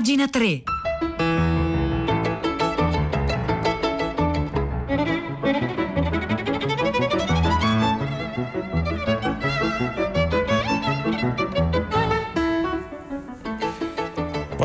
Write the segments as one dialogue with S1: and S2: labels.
S1: Pagina 3.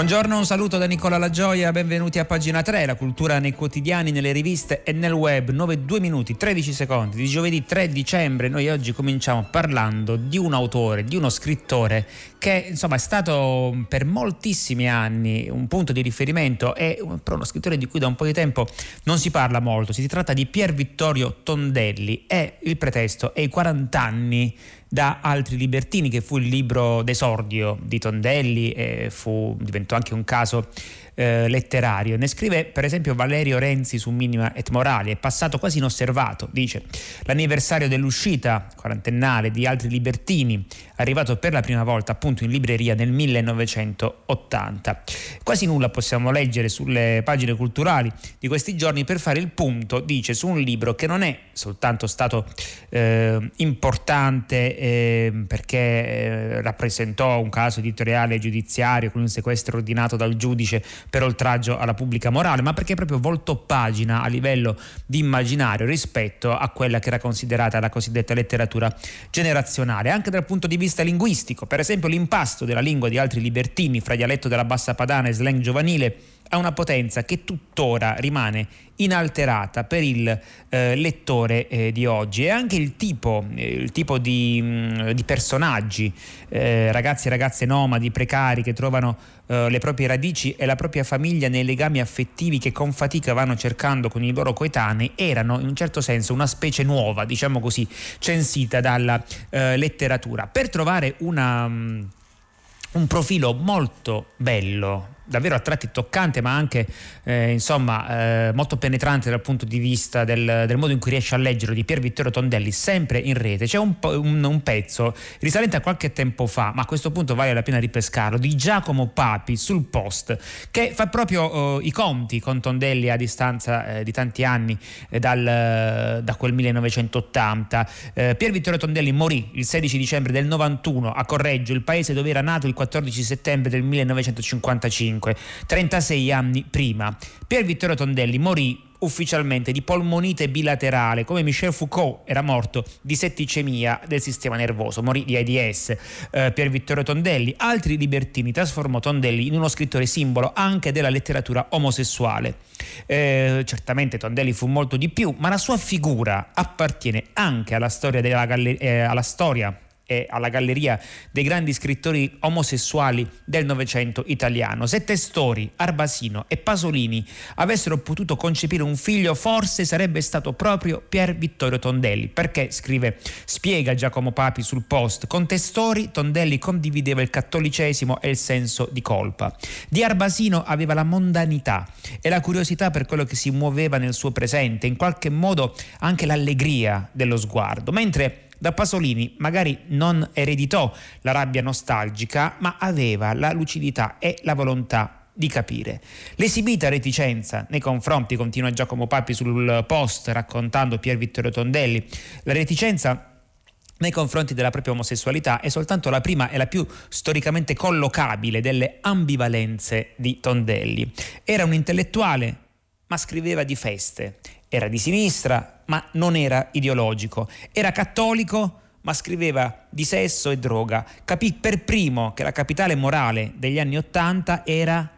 S2: Buongiorno, un saluto da Nicola La Gioia, benvenuti a pagina 3, la cultura nei quotidiani, nelle riviste e nel web, 9 2 minuti 13 secondi di giovedì 3 dicembre. Noi oggi cominciamo parlando di un autore, di uno scrittore che insomma è stato per moltissimi anni un punto di riferimento e però uno scrittore di cui da un po' di tempo non si parla molto. Si tratta di Pier Vittorio Tondelli e il pretesto è i 40 anni da altri libertini, che fu il libro d'esordio di Tondelli e fu, diventò anche un caso eh, letterario. Ne scrive per esempio Valerio Renzi su Minima et Morali, è passato quasi inosservato, dice l'anniversario dell'uscita quarantennale di altri libertini, arrivato per la prima volta appunto in libreria nel 1980. Quasi nulla possiamo leggere sulle pagine culturali di questi giorni per fare il punto, dice, su un libro che non è soltanto stato eh, importante eh, perché eh, rappresentò un caso editoriale giudiziario con un sequestro ordinato dal giudice per oltraggio alla pubblica morale, ma perché proprio volto pagina a livello di immaginario rispetto a quella che era considerata la cosiddetta letteratura generazionale, anche dal punto di vista linguistico. Per esempio l'impasto della lingua di altri libertini fra dialetto della bassa padana e slang giovanile ha una potenza che tuttora rimane inalterata per il eh, lettore eh, di oggi e anche il tipo, eh, il tipo di, mh, mm, di personaggi, eh, ragazzi e ragazze nomadi, precari che trovano eh, le proprie radici e la propria famiglia nei legami affettivi che con fatica vanno cercando con i loro coetanei, erano in un certo senso una specie nuova, diciamo così, censita dalla eh, letteratura. Per trovare una, um, un profilo molto bello, davvero a tratti toccante ma anche eh, insomma eh, molto penetrante dal punto di vista del, del, modo in cui riesce a leggere di Pier Vittorio Tondelli sempre in rete. C'è un, un, un, pezzo risalente a qualche tempo fa ma a questo punto vale la pena ripescarlo di Giacomo Papi sul post che fa proprio eh, i conti con Tondelli a distanza eh, di tanti anni eh, dal, da quel 1980 eh, Pier Vittorio Tondelli morì il 16 dicembre del 91 a Correggio il paese dove era nato il 14 settembre del 1955 1945, 36 anni prima. Pier Vittorio Tondelli morì ufficialmente di polmonite bilaterale, come Michel Foucault era morto di setticemia del sistema nervoso, morì di AIDS. Eh, Pier Vittorio Tondelli, altri libertini, trasformò Tondelli in uno scrittore simbolo anche della letteratura omosessuale. Eh, certamente Tondelli fu molto di più, ma la sua figura appartiene anche alla storia, della galler- eh, alla storia e alla galleria dei grandi scrittori omosessuali del Novecento italiano. Se Testori, Arbasino e Pasolini avessero potuto concepire un figlio, forse sarebbe stato proprio Pier Vittorio Tondelli, perché, scrive, spiega Giacomo Papi sul post, con Testori Tondelli condivideva il cattolicesimo e il senso di colpa. Di Arbasino aveva la mondanità e la curiosità per quello che si muoveva nel suo presente, in qualche modo anche l'allegria dello sguardo, mentre da Pasolini magari non ereditò la rabbia nostalgica, ma aveva la lucidità e la volontà di capire. L'esibita reticenza nei confronti, continua Giacomo Papi sul post raccontando Pier Vittorio Tondelli, la reticenza nei confronti della propria omosessualità è soltanto la prima e la più storicamente collocabile delle ambivalenze di Tondelli. Era un intellettuale, ma scriveva di feste. Era di sinistra, ma non era ideologico. Era cattolico, ma scriveva di sesso e droga. Capì per primo che la capitale morale degli anni Ottanta era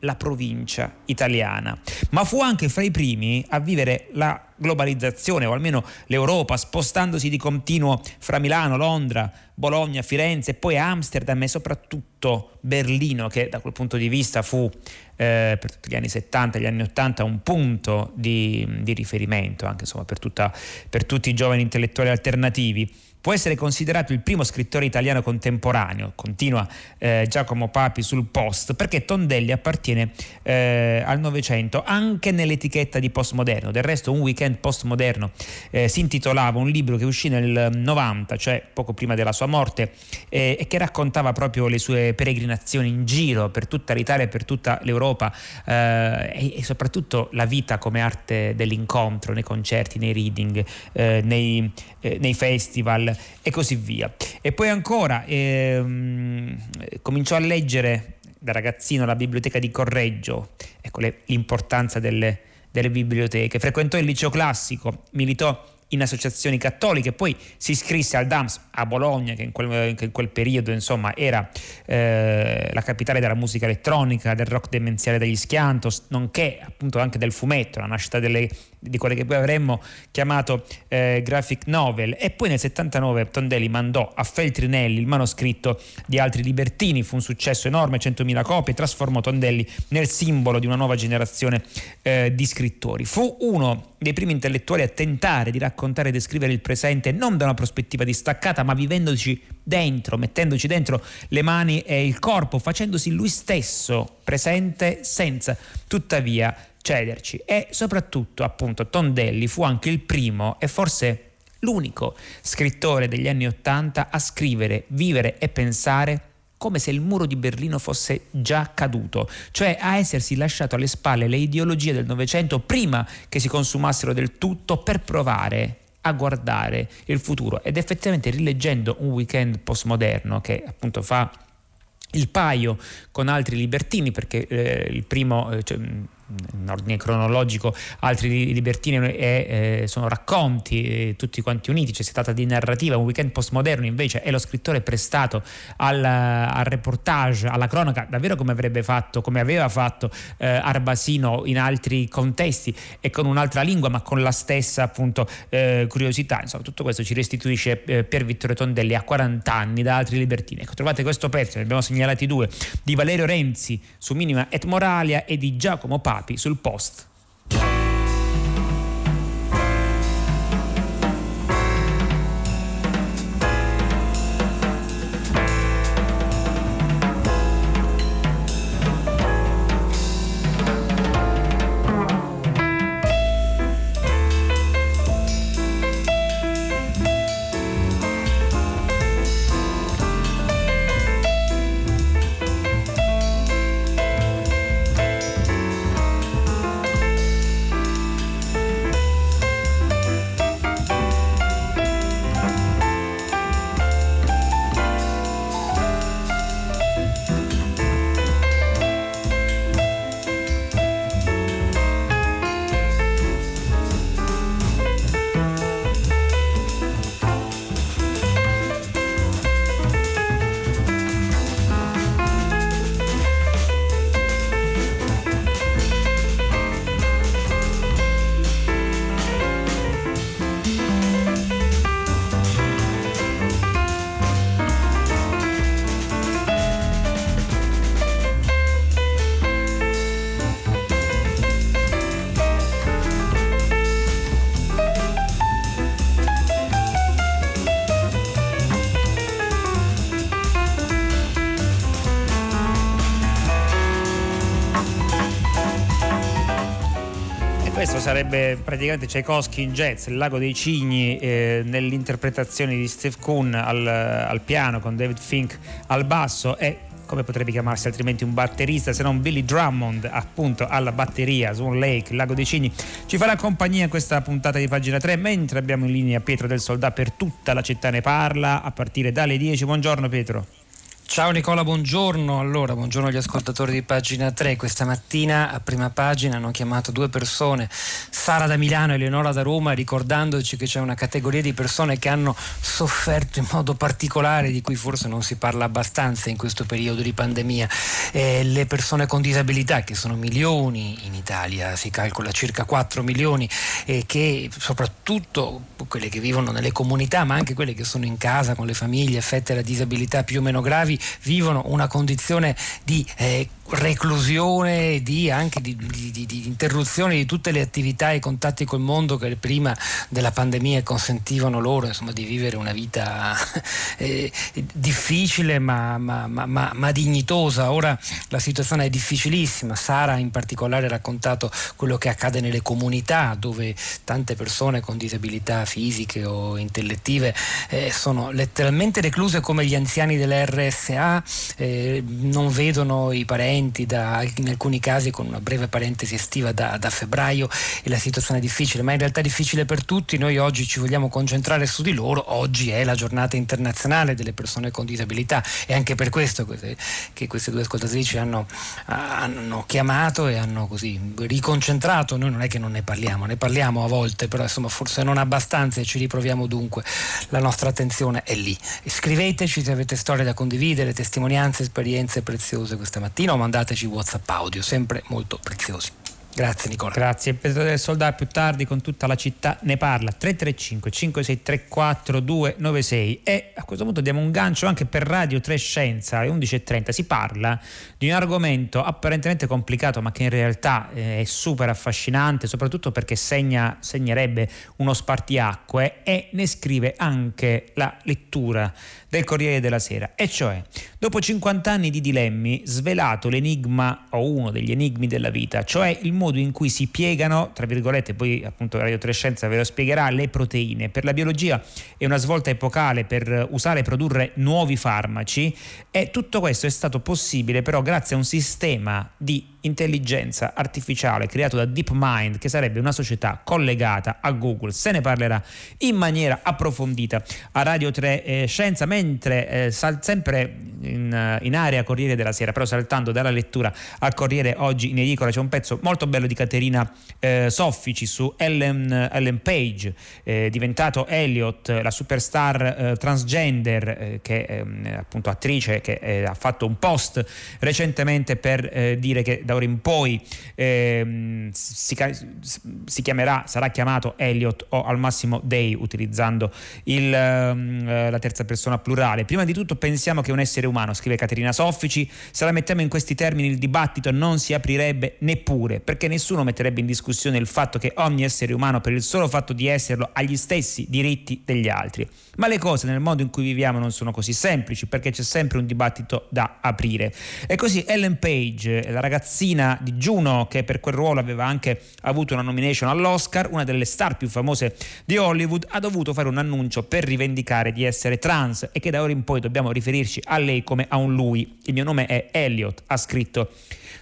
S2: la provincia italiana, ma fu anche fra i primi a vivere la globalizzazione o almeno l'Europa spostandosi di continuo fra Milano, Londra, Bologna, Firenze poi Amsterdam e soprattutto Berlino che da quel punto di vista fu eh, per tutti gli anni 70 e gli anni 80 un punto di, di riferimento anche insomma, per, tutta, per tutti i giovani intellettuali alternativi può essere considerato il primo scrittore italiano contemporaneo, continua eh, Giacomo Papi sul post, perché Tondelli appartiene eh, al Novecento anche nell'etichetta di postmoderno. Del resto un weekend postmoderno eh, si intitolava un libro che uscì nel 90, cioè poco prima della sua morte, eh, e che raccontava proprio le sue peregrinazioni in giro per tutta l'Italia e per tutta l'Europa eh, e, soprattutto la vita come arte dell'incontro, nei concerti, nei reading, eh, nei, nei festival e così via. E poi ancora ehm, cominciò a leggere da ragazzino alla biblioteca di Correggio, ecco le, l'importanza delle, delle biblioteche, frequentò il liceo classico, militò in associazioni cattoliche, poi si iscrisse al DAMS a Bologna, che in quel, che in quel periodo insomma, era eh, la capitale della musica elettronica, del rock demenziale degli Schiantos, nonché appunto anche del fumetto, la nascita delle, di quelle che poi avremmo chiamato eh, graphic novel. E poi nel 79 Tondelli mandò a Feltrinelli il manoscritto di Altri Libertini, fu un successo enorme, 100.000 copie, trasformò Tondelli nel simbolo di una nuova generazione eh, di scrittori. Fu uno dei primi intellettuali a tentare di raccontare e descrivere il presente non da una prospettiva distaccata, ma vivendoci dentro, mettendoci dentro le mani e il corpo, facendosi lui stesso presente senza tuttavia cederci. E soprattutto, appunto, Tondelli fu anche il primo e forse l'unico scrittore degli anni Ottanta a scrivere, vivere e pensare come se il muro di Berlino fosse già caduto, cioè a essersi lasciato alle spalle le ideologie del Novecento prima che si consumassero del tutto per provare a guardare il futuro. Ed effettivamente rileggendo un weekend postmoderno che appunto fa il paio con altri libertini perché eh, il primo eh, cioè, in ordine cronologico altri libertini eh, sono racconti eh, tutti quanti uniti. C'è stata di narrativa un weekend postmoderno invece è lo scrittore prestato al, al reportage alla cronaca davvero come avrebbe fatto come aveva fatto eh, Arbasino in altri contesti e con un'altra lingua ma con la stessa appunto eh, curiosità. Insomma tutto questo ci restituisce eh, Pier Vittorio Tondelli a 40 anni da altri libertini. Ecco trovate questo pezzo ne abbiamo segnalati due di Valerio Renzi su Minima et Moralia e di Giacomo Paolo Papi sul post. Sarebbe praticamente Tchaikovsky in jazz, il lago dei cigni eh, nell'interpretazione di Steve Kuhn al, al, piano con David Fink al basso e come potrebbe chiamarsi altrimenti un batterista se non Billy Drummond appunto alla batteria Swan Lake, il lago dei cigni. Ci farà compagnia in questa puntata di pagina 3 mentre abbiamo in linea Pietro del Soldà per tutta la città ne parla a partire dalle 10 buongiorno Pietro
S1: Ciao Nicola, buongiorno. Allora, buongiorno agli ascoltatori di pagina 3. Questa mattina a prima pagina hanno chiamato due persone, Sara da Milano e Eleonora da Roma, ricordandoci che c'è una categoria di persone che hanno sofferto in modo particolare, di cui forse non si parla abbastanza in questo periodo di pandemia. Eh, le persone con disabilità, che sono milioni in Italia, si calcola circa 4 milioni, e che soprattutto quelle che vivono nelle comunità, ma anche quelle che sono in casa con le famiglie affette da disabilità più o meno gravi, vivono una condizione di eh, reclusione, di, anche di, di, di, interruzione di tutte le attività e i contatti col mondo che prima della pandemia consentivano loro insomma, di vivere una vita eh, difficile ma, ma, ma, ma, dignitosa. Ora la situazione è difficilissima. Sara in particolare ha raccontato quello che accade nelle comunità dove tante persone con disabilità fisiche o intellettive eh, sono letteralmente recluse come gli anziani dell'RSA, eh, non vedono i parenti spostamenti, da, in alcuni casi con una breve parentesi estiva da, da febbraio e la situazione è difficile, ma in realtà è difficile per tutti. Noi oggi ci vogliamo concentrare su di loro. Oggi è la giornata internazionale delle persone con disabilità e anche per questo che queste due ascoltatrici hanno, hanno chiamato e hanno così riconcentrato. Noi non è che non ne parliamo, ne parliamo a volte, però insomma forse non abbastanza e ci riproviamo dunque. La nostra attenzione è lì. Scriveteci se avete storie da condividere, testimonianze, esperienze preziose questa mattina o mandateci WhatsApp audio, sempre molto preziosi. Grazie Nicola.
S2: Grazie. Pedro del Soldato più tardi con tutta la città ne parla 335 5634 296 e a questo punto diamo un gancio anche per Radio 3 Scienza alle 11.30 si parla di un argomento apparentemente complicato ma che in realtà eh, è super affascinante soprattutto perché segna, segnerebbe uno spartiacque e ne scrive anche la lettura del Corriere della Sera e cioè dopo 50 anni di dilemmi svelato l'enigma o uno degli enigmi della vita cioè il modo in cui si piegano, tra virgolette, poi appunto Radio Trescenza ve lo spiegherà, le proteine. Per la biologia è una svolta epocale per usare e produrre nuovi farmaci e tutto questo è stato possibile però grazie a un sistema di intelligenza artificiale creato da DeepMind, che sarebbe una società collegata a Google. Se ne parlerà in maniera approfondita a Radio 3 eh, Scienza, mentre eh, sal- sempre in, in, area Corriere della Sera, però saltando dalla lettura al Corriere oggi in edicola c'è un pezzo molto bello di Caterina eh, Soffici su Ellen, Ellen Page, eh, diventato Elliot, la superstar eh, transgender eh, che è ehm, appunto attrice che ha fatto un post recentemente per dire che da ora in poi ehm, si, si, chiamerà, sarà chiamato Elliot o al massimo Day utilizzando il, ehm, eh, la terza persona plurale. Prima di tutto pensiamo che un essere umano, scrive Caterina Soffici, se la mettiamo in questi termini il dibattito non si aprirebbe neppure, perché nessuno metterebbe in discussione il fatto che ogni essere umano per il solo fatto di esserlo ha gli stessi diritti degli altri. Ma le cose nel mondo in cui viviamo non sono così semplici perché c'è sempre un dibattito da aprire. E così Ellen Page, la ragazzina di Juno che per quel ruolo aveva anche avuto una nomination all'Oscar, una delle star più famose di Hollywood, ha dovuto fare un annuncio per rivendicare di essere trans e che da ora in poi dobbiamo riferirci a lei come a un lui. Il mio nome è Elliot, ha scritto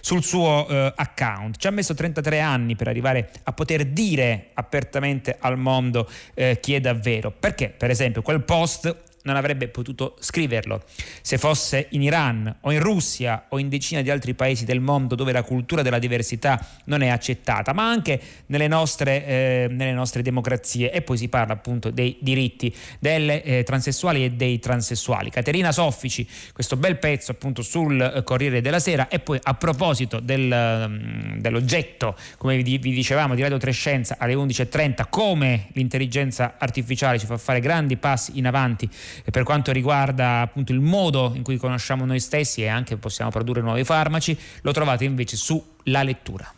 S2: sul suo eh, account. Ci ha messo 33 anni per arrivare a poter dire apertamente al mondo eh, chi è davvero. Perché, per esempio, quel post non avrebbe potuto scriverlo. Se fosse in Iran o in Russia o in decine di altri paesi del mondo dove la cultura della diversità non è accettata, ma anche nelle nostre, eh, nelle nostre democrazie. E poi si parla appunto dei diritti delle eh, transessuali e dei transessuali. Caterina Soffici, questo bel pezzo appunto sul eh, Corriere della Sera e poi a proposito del, mm, dell'oggetto, come vi, dicevamo, di Radio Trescenza alle 11.30, come l'intelligenza artificiale ci fa fare grandi passi in avanti per quanto riguarda appunto il modo in cui conosciamo noi stessi e anche possiamo produrre nuovi farmaci, lo trovate invece su La Lettura.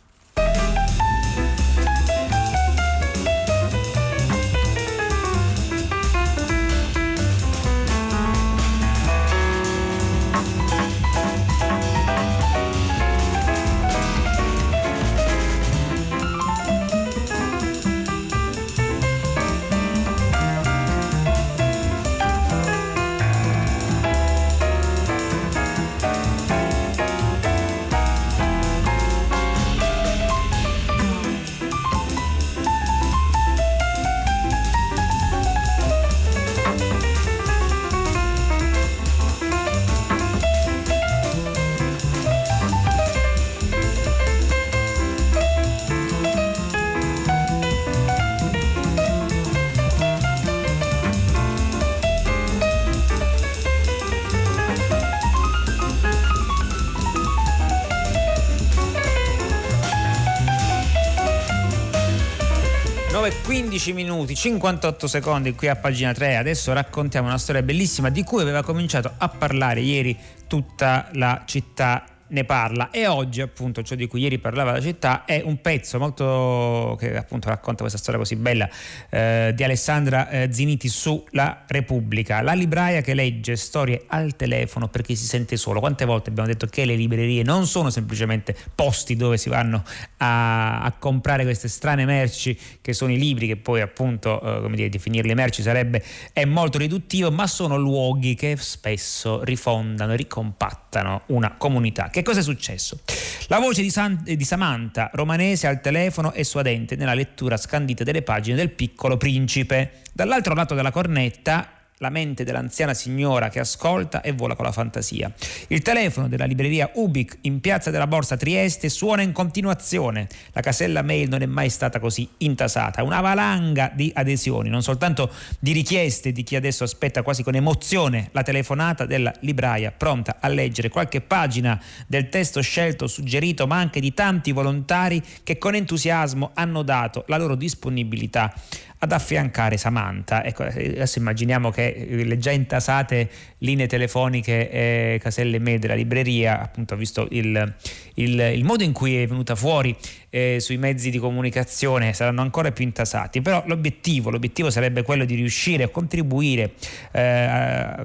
S2: 15 minuti, 58 secondi qui a pagina 3. Adesso raccontiamo una storia bellissima di cui aveva cominciato a parlare ieri tutta la città ne parla. E oggi appunto ciò di cui ieri parlava la città è un pezzo molto che appunto racconta questa storia così bella eh, di Alessandra eh, Ziniti su La Repubblica. La libraia che legge storie al telefono per chi si sente solo. Quante volte abbiamo detto che le librerie non sono semplicemente posti dove si vanno a, a comprare queste strane merci che sono i libri che poi appunto eh, come dire definirli merci sarebbe è molto riduttivo ma sono luoghi che spesso rifondano ricompattano una comunità Che cosa è successo? La voce di, San, di Samantha, romanese al telefono e suadente nella lettura scandita delle pagine del piccolo principe. Dall'altro lato della cornetta la mente dell'anziana signora che ascolta e vola con la fantasia. Il telefono della libreria Ubic in piazza della Borsa Trieste suona in continuazione. La casella mail non è mai stata così intasata. Una valanga di adesioni, non soltanto di richieste di chi adesso aspetta quasi con emozione la telefonata della libraia pronta a leggere qualche pagina del testo scelto, suggerito, ma anche di tanti volontari che con entusiasmo hanno dato la loro disponibilità ad affiancare Samantha. Ecco, adesso immaginiamo che le già intasate linee telefoniche e caselle mail della libreria, appunto, ha visto il, il, il modo in cui è venuta fuori eh, sui mezzi di comunicazione saranno ancora più intasati, però l'obiettivo, l'obiettivo sarebbe quello di riuscire a contribuire eh, a,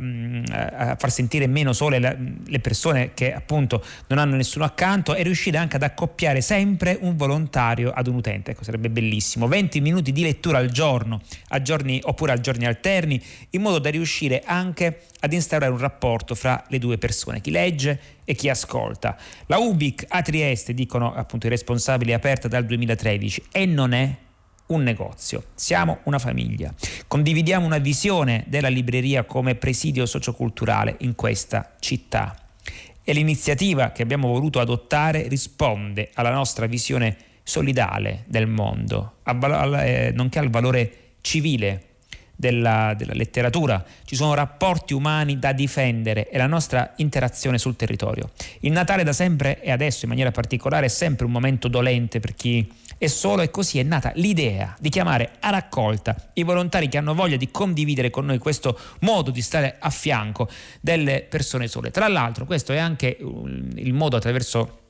S2: a, far sentire meno sole la, le persone che appunto non hanno nessuno accanto e riuscire anche ad accoppiare sempre un volontario ad un utente, ecco sarebbe bellissimo, 20 minuti di lettura al giorno, a giorni, oppure a giorni alterni, in modo da riuscire anche ad instaurare un rapporto fra le due persone, chi legge e chi ascolta. La UBIC a Trieste, dicono appunto i responsabili, aperta dal 2013 e non è un negozio, siamo una famiglia. Condividiamo una visione della libreria come presidio socioculturale in questa città. E l'iniziativa che abbiamo voluto adottare risponde alla nostra visione solidale del mondo, eh, nonché al valore civile della, della, letteratura, ci sono rapporti umani da difendere e la nostra interazione sul territorio. Il Natale da sempre e adesso in maniera particolare è sempre un momento dolente per chi è solo e così è nata l'idea di chiamare a raccolta i volontari che hanno voglia di condividere con noi questo modo di stare a fianco delle persone sole. Tra l'altro questo è anche il modo attraverso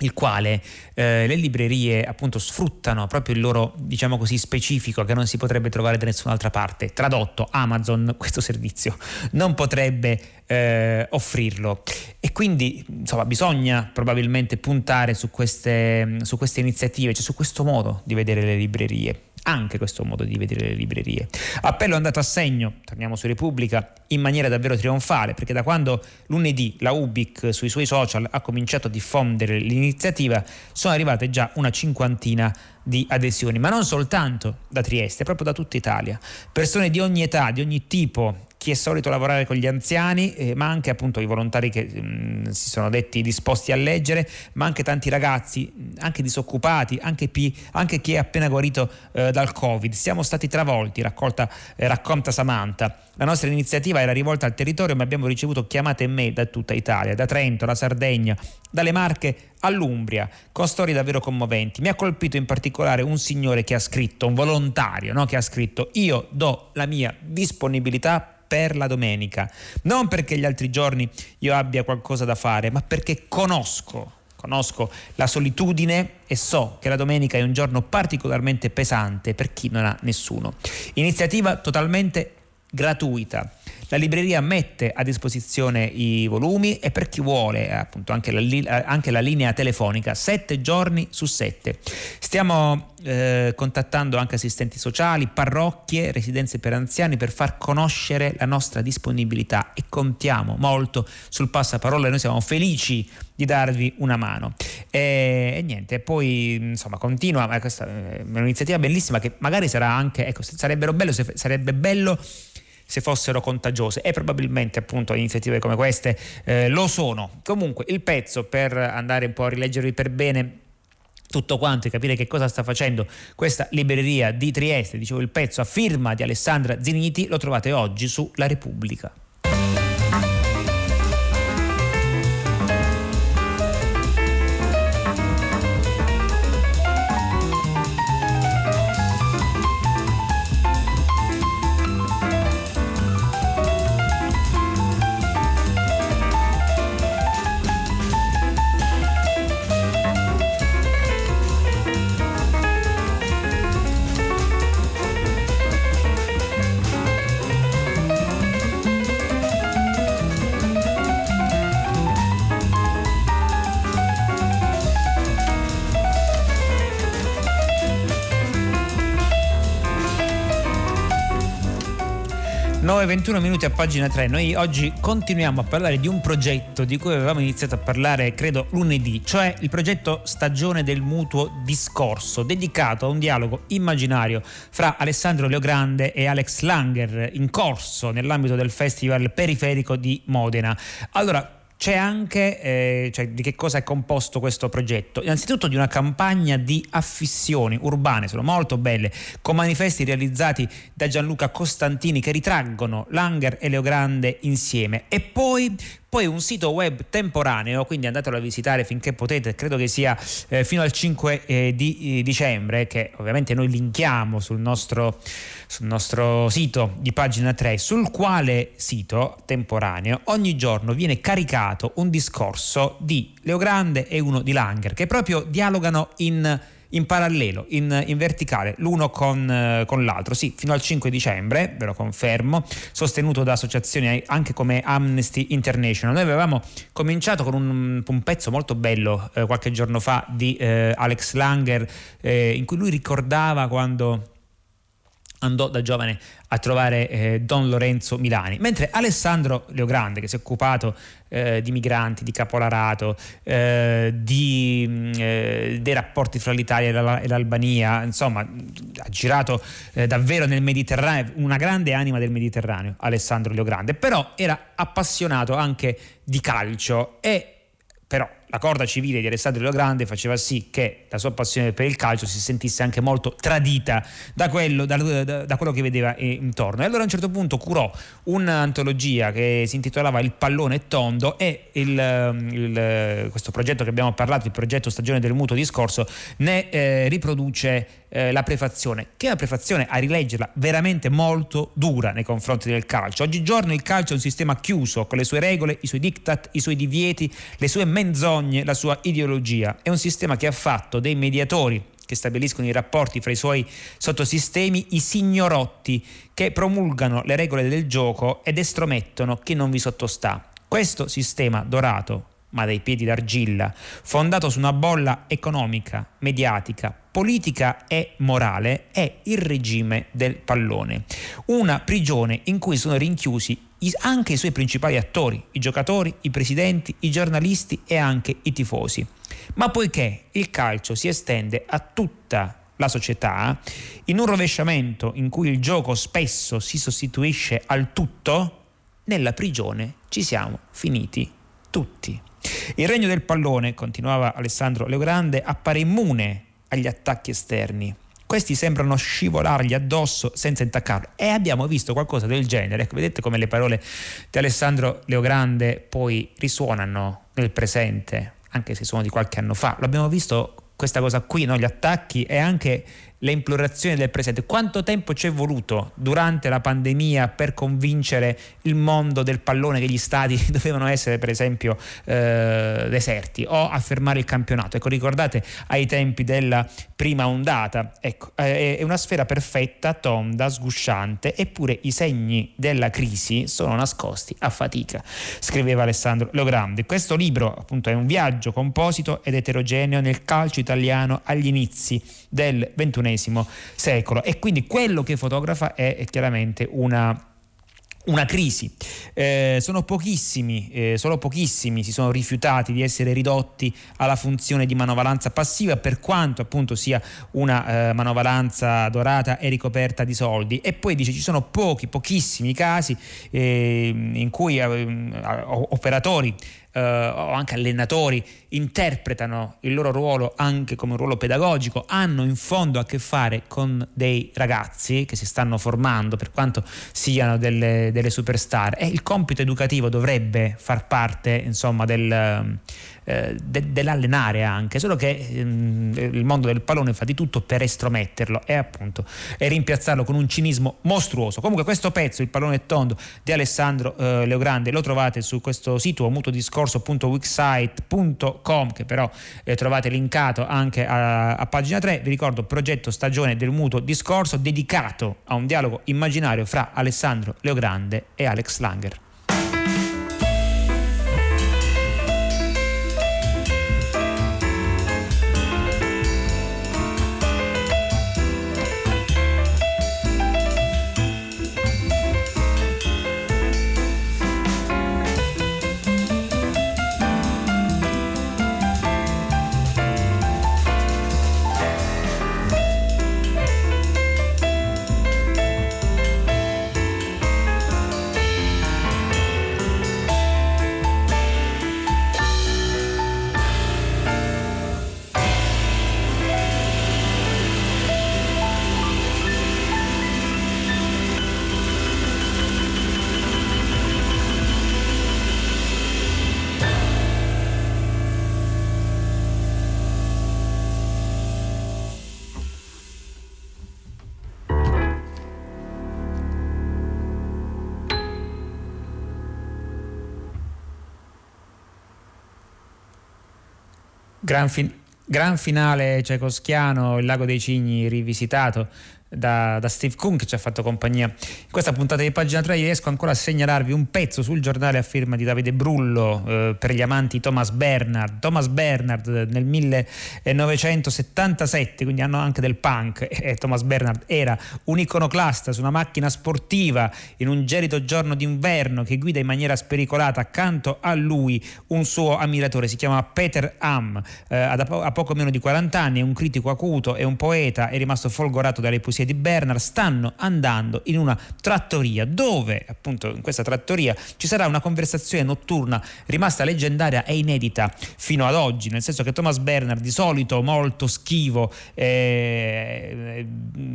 S2: il quale eh, le librerie appunto sfruttano proprio il loro diciamo così specifico che non si potrebbe trovare da nessun'altra parte. Tradotto Amazon questo servizio non potrebbe eh, offrirlo. E quindi insomma bisogna probabilmente puntare su queste, su queste iniziative cioè su questo modo di vedere le librerie anche questo modo di vedere le librerie. Appello è andato a segno, torniamo su Repubblica, in maniera davvero trionfale, perché da quando lunedì la UBIC sui suoi social ha cominciato a diffondere l'iniziativa, sono arrivate già una cinquantina di adesioni, ma non soltanto da Trieste, proprio da tutta Italia. Persone di ogni età, di ogni tipo, chi è solito lavorare con gli anziani, eh, ma anche appunto i volontari che mh, mm, si sono detti disposti a leggere, ma anche tanti ragazzi, anche disoccupati, anche, pi, anche chi è appena guarito eh, dal Covid. Siamo stati travolti, raccolta, eh, racconta Samantha. La nostra iniziativa era rivolta al territorio, ma abbiamo ricevuto chiamate e mail da tutta Italia, da Trento, la Sardegna, dalle Marche all'Umbria, con storie davvero commoventi. Mi ha colpito in particolare un signore che ha scritto, un volontario, no? che ha scritto io do la mia disponibilità per la domenica. Non perché gli altri giorni io abbia qualcosa da fare, ma perché conosco conosco la solitudine e so che la domenica è un giorno particolarmente pesante per chi non ha nessuno. Iniziativa totalmente gratuita. La libreria mette a disposizione i volumi e per chi vuole appunto anche la, anche la linea telefonica, sette giorni su sette. Stiamo eh, contattando anche assistenti sociali, parrocchie, residenze per anziani per far conoscere la nostra disponibilità e contiamo molto sul passaparola noi siamo felici di darvi una mano. E, e niente, poi insomma continua, questa è un'iniziativa bellissima che magari sarà anche, ecco, sarebbe bello, sarebbe bello se fossero contagiose e probabilmente appunto iniziative come queste eh, lo sono. Comunque il pezzo per andare un po' a rileggervi per bene tutto quanto e capire che cosa sta facendo questa libreria di Trieste, dicevo il pezzo a firma di Alessandra Ziniti, lo trovate oggi su La Repubblica. 9.21 minuti a pagina 3. Noi oggi continuiamo a parlare di un progetto di cui avevamo iniziato a parlare, credo, lunedì, cioè il progetto Stagione del Mutuo Discorso, dedicato a un dialogo immaginario fra Alessandro Leogrande e Alex Langer, in corso nell'ambito del Festival Periferico di Modena. Allora, c'è anche eh, cioè, di che cosa è composto questo progetto. Innanzitutto di una campagna di affissioni urbane, sono molto belle, con manifesti realizzati da Gianluca Costantini che ritraggono Langer e Leogrande insieme. E poi poi un sito web temporaneo, quindi andatelo a visitare finché potete, credo che sia eh, fino al 5 eh, di eh, dicembre, che ovviamente noi linkiamo sul nostro, sul nostro sito di pagina 3, sul quale sito temporaneo ogni giorno viene caricato un discorso di Leo Grande e uno di Langer, che proprio dialogano in in parallelo, in, in verticale, l'uno con, eh, con, l'altro. Sì, fino al 5 dicembre, ve lo confermo, sostenuto da associazioni anche come Amnesty International. Noi avevamo cominciato con un, un pezzo molto bello eh, qualche giorno fa di eh, Alex Langer, eh, in cui lui ricordava quando andò da giovane a trovare eh, Don Lorenzo Milani, mentre Alessandro Leogrande, che si è occupato eh, di migranti, di capolarato, eh, di, mm, eh, dei rapporti fra l'Italia e l'Albania, insomma ha girato eh, davvero nel Mediterraneo, una grande anima del Mediterraneo, Alessandro Leogrande, però era appassionato anche di calcio e però la corda civile di Alessandro Lo Grande faceva sì che la sua passione per il calcio si sentisse anche molto tradita da quello, da, da, da quello che vedeva intorno. E allora a un certo punto curò un'antologia che si intitolava Il pallone tondo e il, il, questo progetto che abbiamo parlato, il progetto Stagione del Mutuo Discorso, ne eh, riproduce eh, la prefazione, che è una prefazione a rileggerla veramente molto dura nei confronti del calcio. Oggigiorno il calcio è un sistema chiuso con le sue regole, i suoi diktat, i suoi divieti, le sue menzogne, la sua ideologia. È un sistema che ha fatto dei mediatori che stabiliscono i rapporti fra i suoi sottosistemi, i signorotti che promulgano le regole del gioco ed estromettono chi non vi sottostà. Questo sistema dorato, ma dai piedi d'argilla, fondato su una bolla economica, mediatica, politica e morale, è il regime del pallone. Una prigione in cui sono rinchiusi anche i suoi principali attori, i giocatori, i presidenti, i giornalisti e anche i tifosi. Ma poiché il calcio si estende a tutta la società, in un rovesciamento in cui il gioco spesso si sostituisce al tutto, nella prigione ci siamo finiti tutti. Il regno del pallone, continuava Alessandro Leogrande, appare immune agli attacchi esterni. Questi sembrano scivolargli addosso senza intaccarlo. E abbiamo visto qualcosa del genere. Ecco, vedete come le parole di Alessandro Leogrande poi risuonano nel presente, anche se sono di qualche anno fa. L'abbiamo visto questa cosa qui, no? gli attacchi e anche le implorazioni del presente. Quanto tempo ci è voluto durante la pandemia per convincere il mondo del pallone che gli stadi dovevano essere per esempio eh, deserti o a fermare il campionato? Ecco, ricordate ai tempi della prima ondata, ecco, è una sfera perfetta, tonda, sgusciante, eppure i segni della crisi sono nascosti a fatica, scriveva Alessandro Logrande. Questo libro appunto è un viaggio composito ed eterogeneo nel calcio italiano agli inizi del XXI secolo e quindi quello che fotografa è, è chiaramente una una crisi. Eh, sono pochissimi, eh, solo pochissimi si sono rifiutati di essere ridotti alla funzione di manovalanza passiva, per quanto appunto sia una eh, manovalanza dorata e ricoperta di soldi. E poi dice ci sono pochi, pochissimi casi eh, in cui eh, operatori eh, o anche allenatori interpretano il loro ruolo anche come un ruolo pedagogico, hanno in fondo a che fare con dei ragazzi che si stanno formando per quanto siano delle, delle superstar. E il compito educativo dovrebbe far parte insomma del eh, de- dell'allenare anche, solo che ehm, il mondo del pallone fa di tutto per estrometterlo e appunto e rimpiazzarlo con un cinismo mostruoso. Comunque questo pezzo, il pallone tondo di Alessandro eh, Leogrande, lo trovate su questo sito mutodiscorso.wixsite.com che però eh, trovate linkato anche a, a pagina 3. Vi ricordo progetto stagione del mutuo discorso dedicato a un dialogo immaginario fra Alessandro Leogrande e Alex Langer. Gran, fin- gran finale cecoschiano, il Lago dei Cigni rivisitato da, da, Steve Kuhn che ci ha fatto compagnia. In questa puntata di pagina 3 riesco ancora a segnalarvi un pezzo sul giornale a firma di Davide Brullo eh, per gli amanti Thomas Bernard Thomas Bernard nel 1977 quindi anno anche del punk e Thomas Bernard era un iconoclasta su una macchina sportiva in un gelido giorno d'inverno che guida in maniera spericolata accanto a lui un suo ammiratore. Si chiama Peter Ham eh, ha poco meno di 40 anni è un critico acuto è un poeta è rimasto folgorato dalle poesie poesie di Bernard stanno andando in una trattoria dove appunto in questa trattoria ci sarà una conversazione notturna rimasta leggendaria e inedita fino ad oggi, nel senso che Thomas Bernard di solito molto schivo e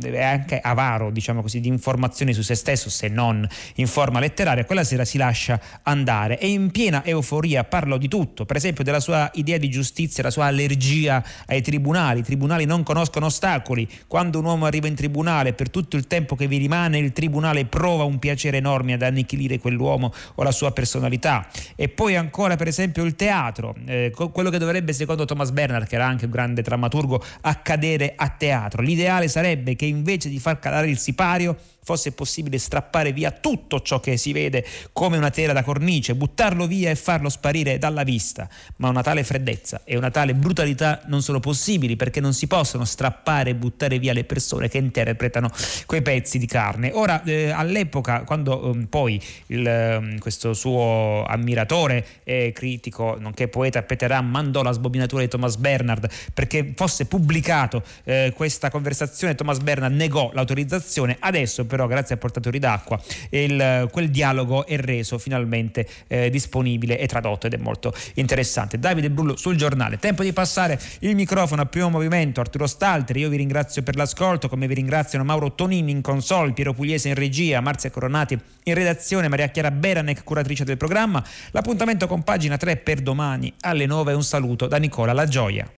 S2: eh, anche avaro diciamo così di informazioni su se stesso se non in forma letteraria, quella sera si lascia andare. E in piena euforia parlò di tutto, per esempio della sua idea di giustizia, la sua allergia ai tribunali, i tribunali non conoscono ostacoli, quando un uomo arriva in tribunale tribunale, per tutto il tempo che vi rimane, il tribunale prova un piacere enorme ad annichilire quell'uomo o la sua personalità. E poi ancora, per esempio, il teatro, eh, quello che dovrebbe, secondo Thomas Bernard, che era anche un grande drammaturgo, accadere a teatro. L'ideale sarebbe che invece di far calare il sipario, fosse possibile strappare via tutto ciò che si vede come una tela da cornice, buttarlo via e farlo sparire dalla vista. Ma una tale freddezza e una tale brutalità non sono possibili perché non si possono strappare e buttare via le persone che interpretano quei pezzi di carne. Ora, eh, all'epoca, quando eh, poi il, eh, questo suo ammiratore e critico, nonché poeta Peter Ham, mandò la sbobinatura di Thomas Bernard perché fosse pubblicato eh, questa conversazione, Thomas Bernard negò l'autorizzazione. Adesso, però grazie a portatori d'acqua il, quel dialogo è reso finalmente eh, disponibile e tradotto ed è molto interessante. Davide Brullo sul giornale. Tempo di passare il microfono a primo movimento. Arturo Stalteri, io vi ringrazio per l'ascolto, come vi ringraziano Mauro Tonini in console, Piero Pugliese in regia, Marzia Coronati in redazione, Maria Chiara Beranec, curatrice del programma. L'appuntamento con pagina 3 per domani alle 9. Un saluto da Nicola La Gioia.